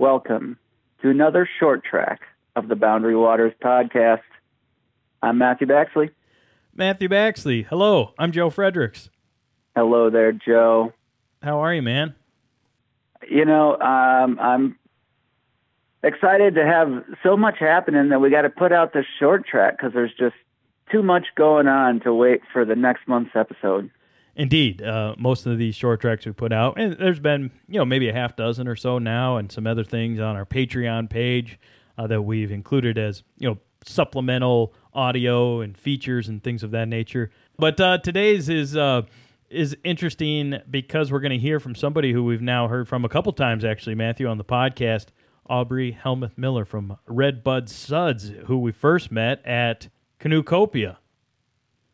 Welcome to another short track of the Boundary Waters podcast. I'm Matthew Baxley. Matthew Baxley. Hello, I'm Joe Friedrichs. Hello there, Joe. How are you, man? You know, um, I'm excited to have so much happening that we got to put out this short track because there's just too much going on to wait for the next month's episode. Indeed, uh, most of these short tracks we put out, and there's been you know maybe a half dozen or so now, and some other things on our Patreon page uh, that we've included as you know supplemental audio and features and things of that nature. But uh, today's is uh, is interesting because we're going to hear from somebody who we've now heard from a couple times actually, Matthew, on the podcast, Aubrey Helmuth Miller from Redbud Suds, who we first met at Canoecopia.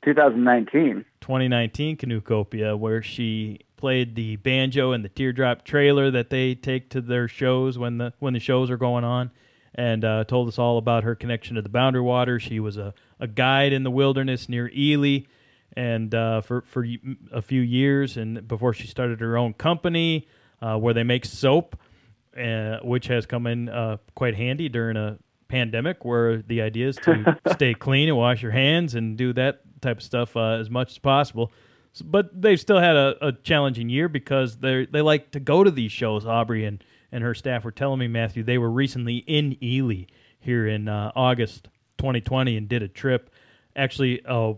2019. 2019 Canoecopia, where she played the banjo and the teardrop trailer that they take to their shows when the when the shows are going on, and uh, told us all about her connection to the Boundary Water. She was a, a guide in the wilderness near Ely, and uh, for for a few years, and before she started her own company uh, where they make soap, uh, which has come in uh, quite handy during a pandemic where the idea is to stay clean and wash your hands and do that type of stuff uh, as much as possible. But they've still had a, a challenging year because they they like to go to these shows. Aubrey and, and her staff were telling me, Matthew, they were recently in Ely here in uh, August 2020 and did a trip, actually a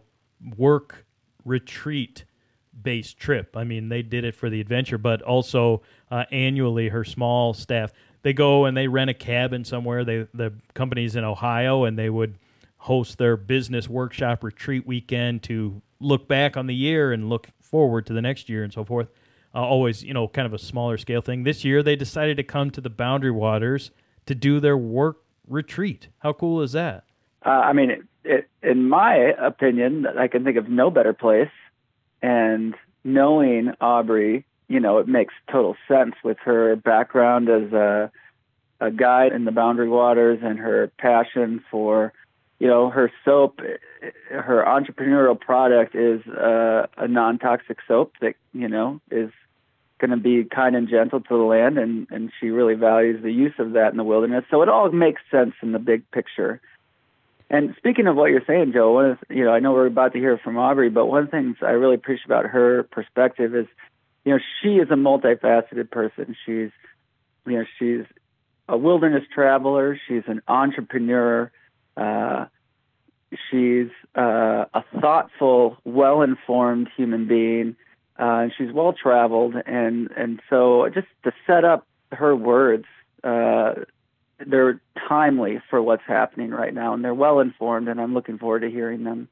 work retreat based trip. I mean, they did it for the adventure, but also uh, annually, her small staff they go and they rent a cabin somewhere. They the company's in Ohio, and they would host their business workshop retreat weekend to look back on the year and look forward to the next year and so forth. Uh, always, you know, kind of a smaller scale thing. This year, they decided to come to the Boundary Waters to do their work retreat. How cool is that? Uh, I mean, it, it, in my opinion, I can think of no better place. And knowing Aubrey, you know, it makes total sense with her background as a, a guide in the Boundary Waters and her passion for you know, her soap, her entrepreneurial product is uh, a non-toxic soap that you know is going to be kind and gentle to the land, and and she really values the use of that in the wilderness. So it all makes sense in the big picture. And speaking of what you're saying, Joe, one of you know I know we're about to hear from Aubrey, but one of the things I really appreciate about her perspective is, you know, she is a multifaceted person. She's, you know, she's a wilderness traveler. She's an entrepreneur uh, she's uh, a thoughtful, well-informed human being, uh, and she's well-traveled. And and so, just to set up her words, uh, they're timely for what's happening right now, and they're well-informed. And I'm looking forward to hearing them.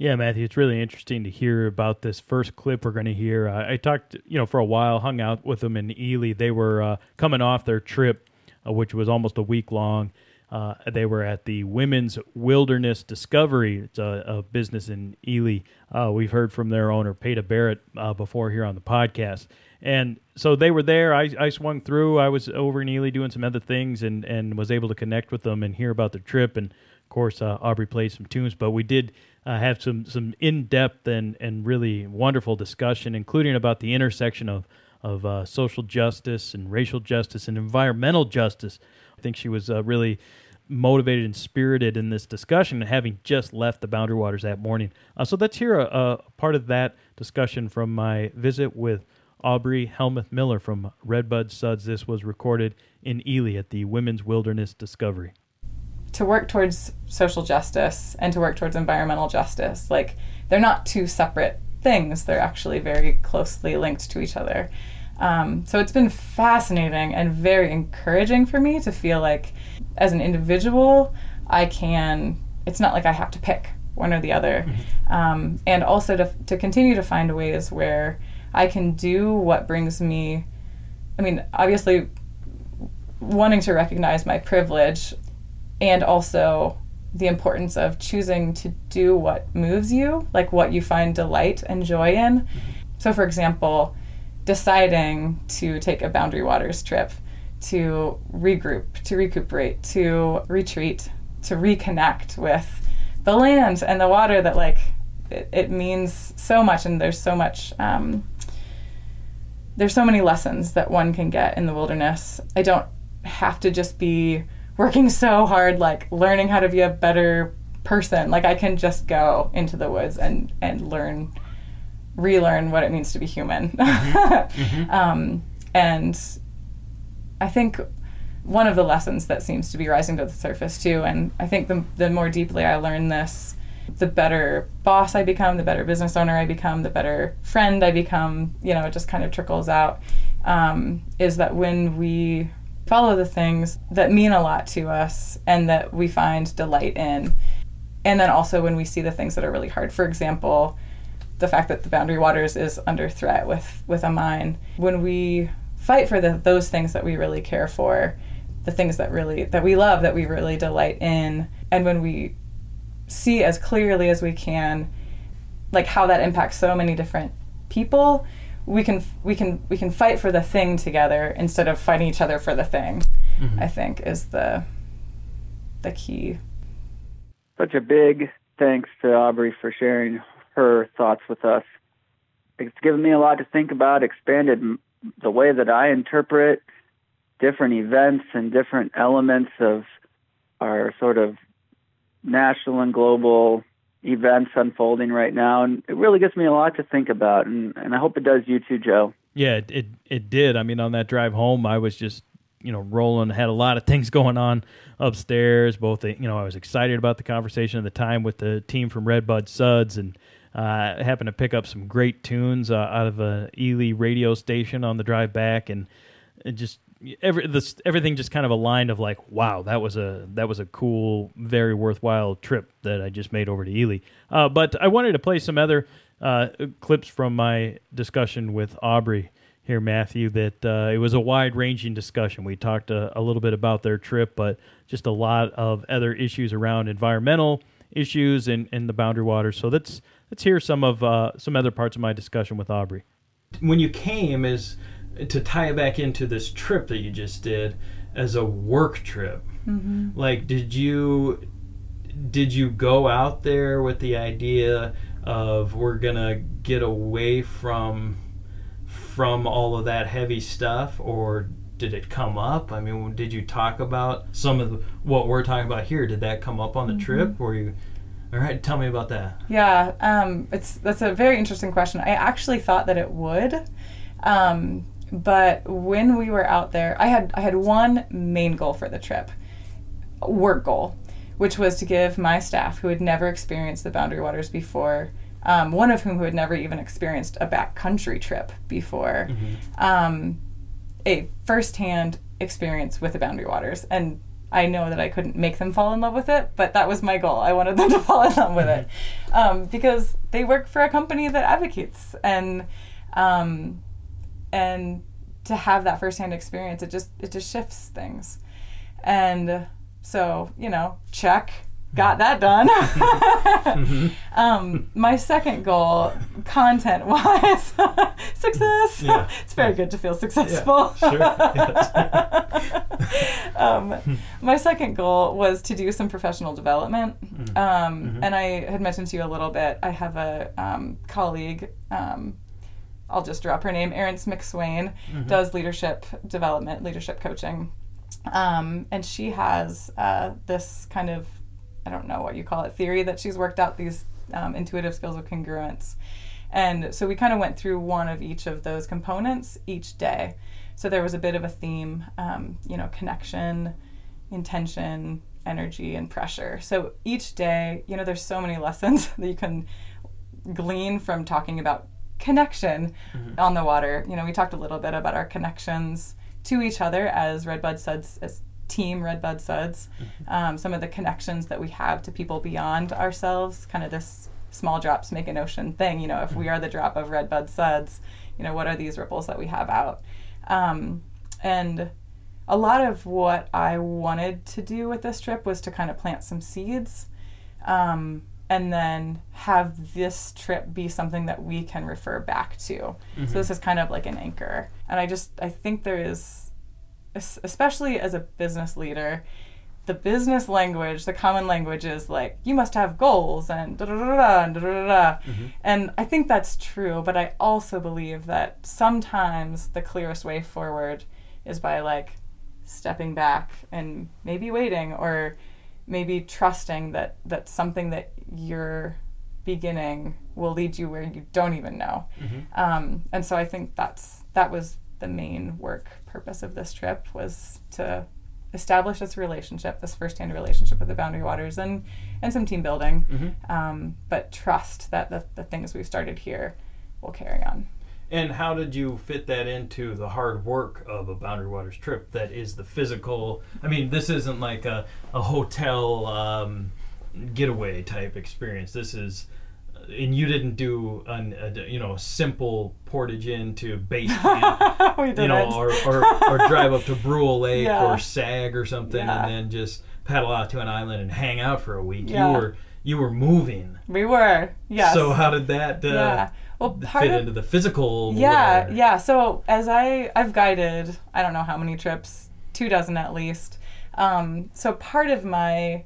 Yeah, Matthew, it's really interesting to hear about this first clip we're going to hear. I, talked, you know, for a while, hung out with them in Ely. They were uh, coming off their trip, uh, which was almost a week long uh, they were at the Women's Wilderness Discovery. It's a, a business in Ely. Uh, we've heard from their owner, Peta Barrett, uh, before here on the podcast. And so they were there. I, I swung through. I was over in Ely doing some other things and, and was able to connect with them and hear about their trip. And of course, uh, Aubrey played some tunes, but we did uh, have some, some in depth and, and really wonderful discussion, including about the intersection of, of uh, social justice and racial justice and environmental justice I think she was uh, really motivated and spirited in this discussion, having just left the Boundary Waters that morning. Uh, so let's hear a, a, part of that discussion from my visit with Aubrey Helmuth Miller from Redbud Suds. This was recorded in Ely at the Women's Wilderness Discovery. To work towards social justice and to work towards environmental justice, like they're not two separate things, they're actually very closely linked to each other. Um, so it's been fascinating and very encouraging for me to feel like, as an individual, I can. It's not like I have to pick one or the other, mm-hmm. um, and also to to continue to find ways where I can do what brings me. I mean, obviously, wanting to recognize my privilege, and also the importance of choosing to do what moves you, like what you find delight and joy in. Mm-hmm. So, for example deciding to take a Boundary Waters trip to regroup, to recuperate, to retreat, to reconnect with the land and the water that like it, it means so much and there's so much um, there's so many lessons that one can get in the wilderness. I don't have to just be working so hard, like learning how to be a better person. Like I can just go into the woods and and learn, relearn what it means to be human. Mm-hmm. um, and I think one of the lessons that seems to be rising to the surface too, and I think the the more deeply I learn this, the better boss I become, the better business owner I become, the better friend I become. You know, it just kind of trickles out. Um, is that when we follow the things that mean a lot to us and that we find delight in, and then also when we see the things that are really hard. For example, the fact that the Boundary Waters is under threat with with a mine. When we fight for the, those things that we really care for, the things that really that we love, that we really delight in, and when we see as clearly as we can like how that impacts so many different people we can we can we can fight for the thing together instead of fighting each other for the thing mm-hmm. i think is the the key such a big thanks to aubrey for sharing her thoughts with us it's given me a lot to think about expanded the way that i interpret different events and different elements of our sort of national and global events unfolding right now, and it really gives me a lot to think about, and, and I hope it does you too, Joe. Yeah, it, it, it did. I mean, on that drive home, I was just you know rolling, had a lot of things going on upstairs. Both, you know, I was excited about the conversation at the time with the team from Redbud Suds, and uh, happened to pick up some great tunes uh, out of a Ely radio station on the drive back, and just every this everything just kind of aligned of like wow that was a that was a cool very worthwhile trip that I just made over to Ely. Uh, but I wanted to play some other uh, clips from my discussion with Aubrey here, Matthew. That uh, it was a wide ranging discussion. We talked a, a, little bit about their trip, but just a lot of other issues around environmental issues in, in the Boundary Waters. So let's let's hear some of uh, some other parts of my discussion with Aubrey. When you came, is to tie it back into this trip that you just did as a work trip. Mm-hmm. Like, did you did you go out there with the idea of we're gonna get away from from all of that heavy stuff, or did it come up? I mean, did you talk about some of the, what we're talking about here? Did that come up on the mm-hmm. trip? Were you all right, tell me about that. Yeah, um, it's that's a very interesting question. I actually thought that it would, um, but when we were out there, I had I had one main goal for the trip, work goal, which was to give my staff who had never experienced the Boundary Waters before, um, one of whom who had never even experienced a backcountry trip before, mm-hmm. um, a firsthand experience with the Boundary Waters. And I know that I couldn't make them fall in love with it, but that was my goal. I wanted them to fall in love with it. Um, because they work for a company that advocates and um, and to have that firsthand experience it just it just shifts things. And so you know check got that done mm-hmm. um, my second goal content wise success yeah. it's very good to feel successful yeah, sure. um, my second goal was to do some professional development mm-hmm. Um, mm-hmm. and i had mentioned to you a little bit i have a um, colleague um, I'll just drop her name. Erin McSwain mm-hmm. does leadership development, leadership coaching, um, and she has uh, this kind of I don't know what you call it theory that she's worked out these um, intuitive skills of congruence, and so we kind of went through one of each of those components each day. So there was a bit of a theme, um, you know, connection, intention, energy, and pressure. So each day, you know, there's so many lessons that you can glean from talking about connection mm-hmm. on the water. You know, we talked a little bit about our connections to each other as Redbud Suds, as team Redbud Suds, mm-hmm. um, some of the connections that we have to people beyond ourselves, kind of this small drops make an ocean thing. You know, if mm-hmm. we are the drop of Redbud Suds, you know, what are these ripples that we have out? Um, and a lot of what I wanted to do with this trip was to kind of plant some seeds. Um, and then have this trip be something that we can refer back to. Mm-hmm. So this is kind of like an anchor. And I just I think there is especially as a business leader, the business language, the common language is like you must have goals and da da da da da da da. Mm-hmm. And I think that's true, but I also believe that sometimes the clearest way forward is by like stepping back and maybe waiting or maybe trusting that that something that you're beginning will lead you where you don't even know. Mm-hmm. Um, and so I think that's that was the main work purpose of this trip was to establish this relationship, this firsthand relationship with the Boundary Waters, and and some team building, Mm-hmm. um, but trust that the, the things we've started here will carry on. And how did you fit that into the hard work of a Boundary Waters trip? That is the physical. I mean, this isn't like a, a hotel um, getaway type experience. This is, and you didn't do an, a you know simple portage into base camp, you know, or, or, or drive up to Brule Lake Yeah. or Sag or something, Yeah. and then just paddle out to an island and hang out for a week. Yeah. You were you were moving. we were yes. So how did that uh, yeah. Well, part fit of into the physical? yeah yeah so as i i've guided i don't know how many trips two dozen at least um, so part of my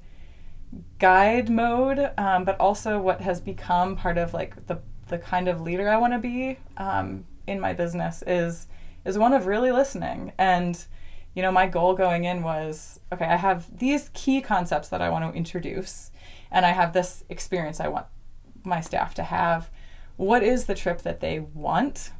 guide mode um, but also what has become part of like the the kind of leader i want to be um, in my business is is one of really listening. And you know my goal going in was okay i have these key concepts that i want to introduce and i have this experience i want my staff to have. What is the trip that they want?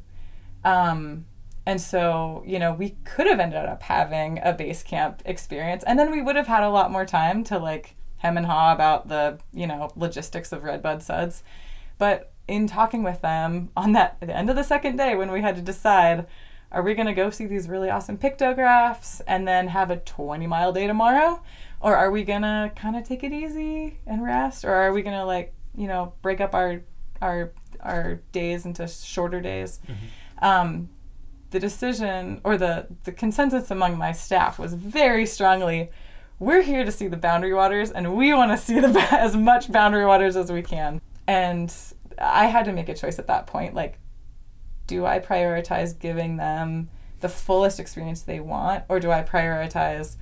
Um, and so you know we could have ended up having a base camp experience and then we would have had a lot more time to like hem and haw about the you know logistics of redbud suds. But in talking with them on that at the end of the second day when we had to decide are we going to go see these really awesome pictographs and then have a 20 mile day tomorrow? Or are we going to kind of take it easy and rest? Or are we going to like you know break up our our our days into shorter days? Um, the decision or the the consensus among my staff was very strongly we're here to see the boundary waters and we want to see the as much boundary waters as we can. And i had to make a choice at that point like do i prioritize giving them the fullest experience they want or do i prioritize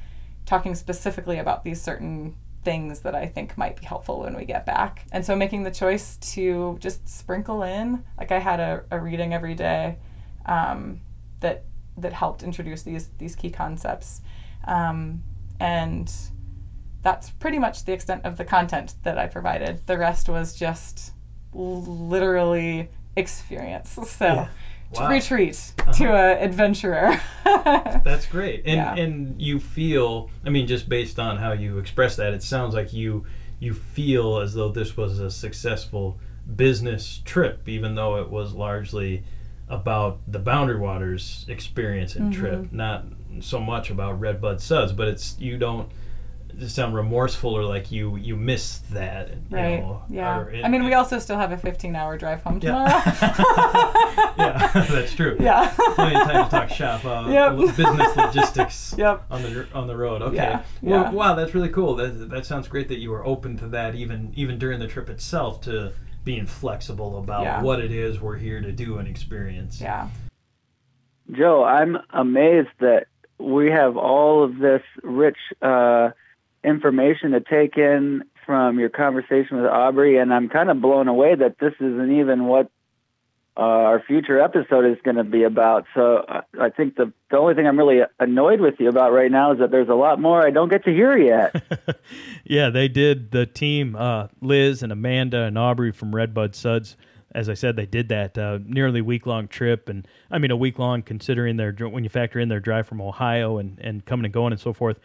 talking specifically about these certain things that i think might be helpful when we get back? And so making the choice to just sprinkle in like i had a, a reading every day um, that that helped introduce these these key concepts, um, and that's pretty much the extent of the content that I provided. The rest was just literally experience. So Yeah. Wow. retreat uh-huh. to a adventurer. That's great. And Yeah. and you feel I mean just based on how you express that it sounds like you you feel as though this was a successful business trip even though it was largely about the Boundary Waters experience and Mm-hmm. trip, not so much about Redbud Suds, but it's you don't sound remorseful or like you you missed that. you right. know, yeah. it- I mean, we also still have a 15 hour drive home tomorrow. Yeah. yeah, that's true. yeah. Plenty of time to talk shop. Uh, Yep. Business logistics Yep. on the on the road. Okay. Yeah, Well, yeah. wow, that's really cool. That that sounds great that you were open to that even even during the trip itself to being flexible about Yeah. what it is we're here to do and experience. Yeah. Joe, I'm amazed that we have all of this rich uh, information to take in from your conversation with Aubrey, and I'm kind of blown away that this isn't even what uh, our future episode is going to be about. So I, think the the only thing I'm really annoyed with you about right now is that there's a lot more I don't get to hear yet. yeah, they did. The team, uh, Liz and Amanda and Aubrey from Redbud Suds. As I said, they did that uh, nearly week long trip, and I mean a week long considering their when you factor in their drive from Ohio and and coming and going and so forth.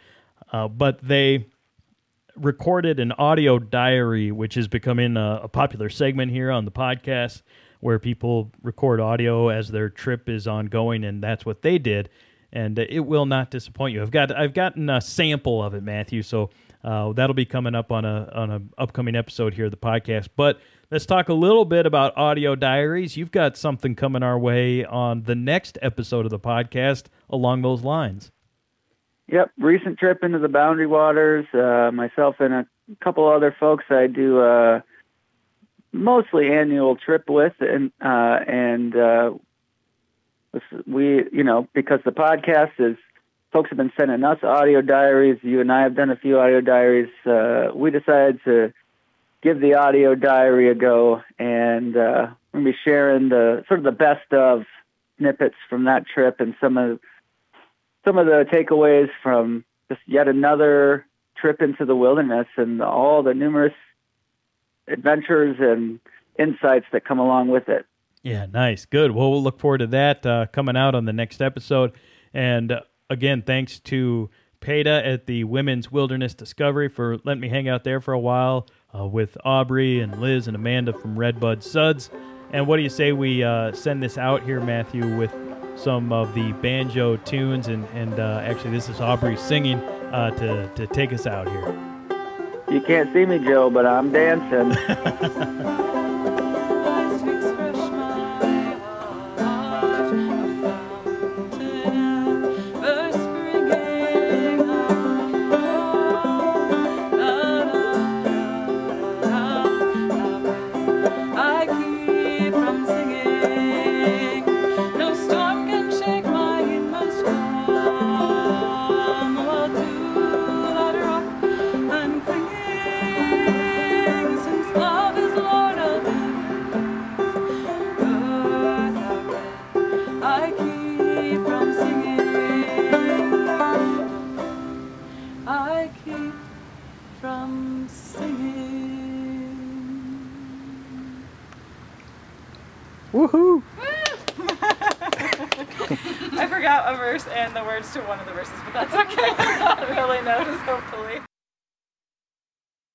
Uh, but they recorded an audio diary, which is becoming a, a popular segment here on the podcast, where people record audio as their trip is ongoing, and that's what they did. And uh, it will not disappoint you. I've got I've gotten a sample of it, Matthew. So uh, that'll be coming up on a on a upcoming episode here of the podcast. But let's talk a little bit about audio diaries. You've got something coming our way on the next episode of the podcast along those lines. Yep, recent trip into the Boundary Waters. Uh, myself and a couple other folks I do a mostly annual trip with, and uh, and uh, we, you know, because the podcast is, folks have been sending us audio diaries. You and I have done a few audio diaries. Uh, we decided to give the audio diary a go, and uh, we're gonna be sharing the sort of the best of snippets from that trip and some of some of the takeaways from just yet another trip into the wilderness and all the numerous adventures and insights that come along with it. Yeah, nice. Good. Well, we'll look forward to that uh, coming out on the next episode. And uh, again, thanks to Peta at the Women's Wilderness Discovery for letting me hang out there for a while uh, with Aubrey and Liz and Amanda from Redbud Suds. And what do you say we uh, send this out here, Matthew, with some of the banjo tunes? And, and uh, actually, this is Aubrey singing uh, to, to take us out here. You can't see me, Joe, but I'm dancing. To one of the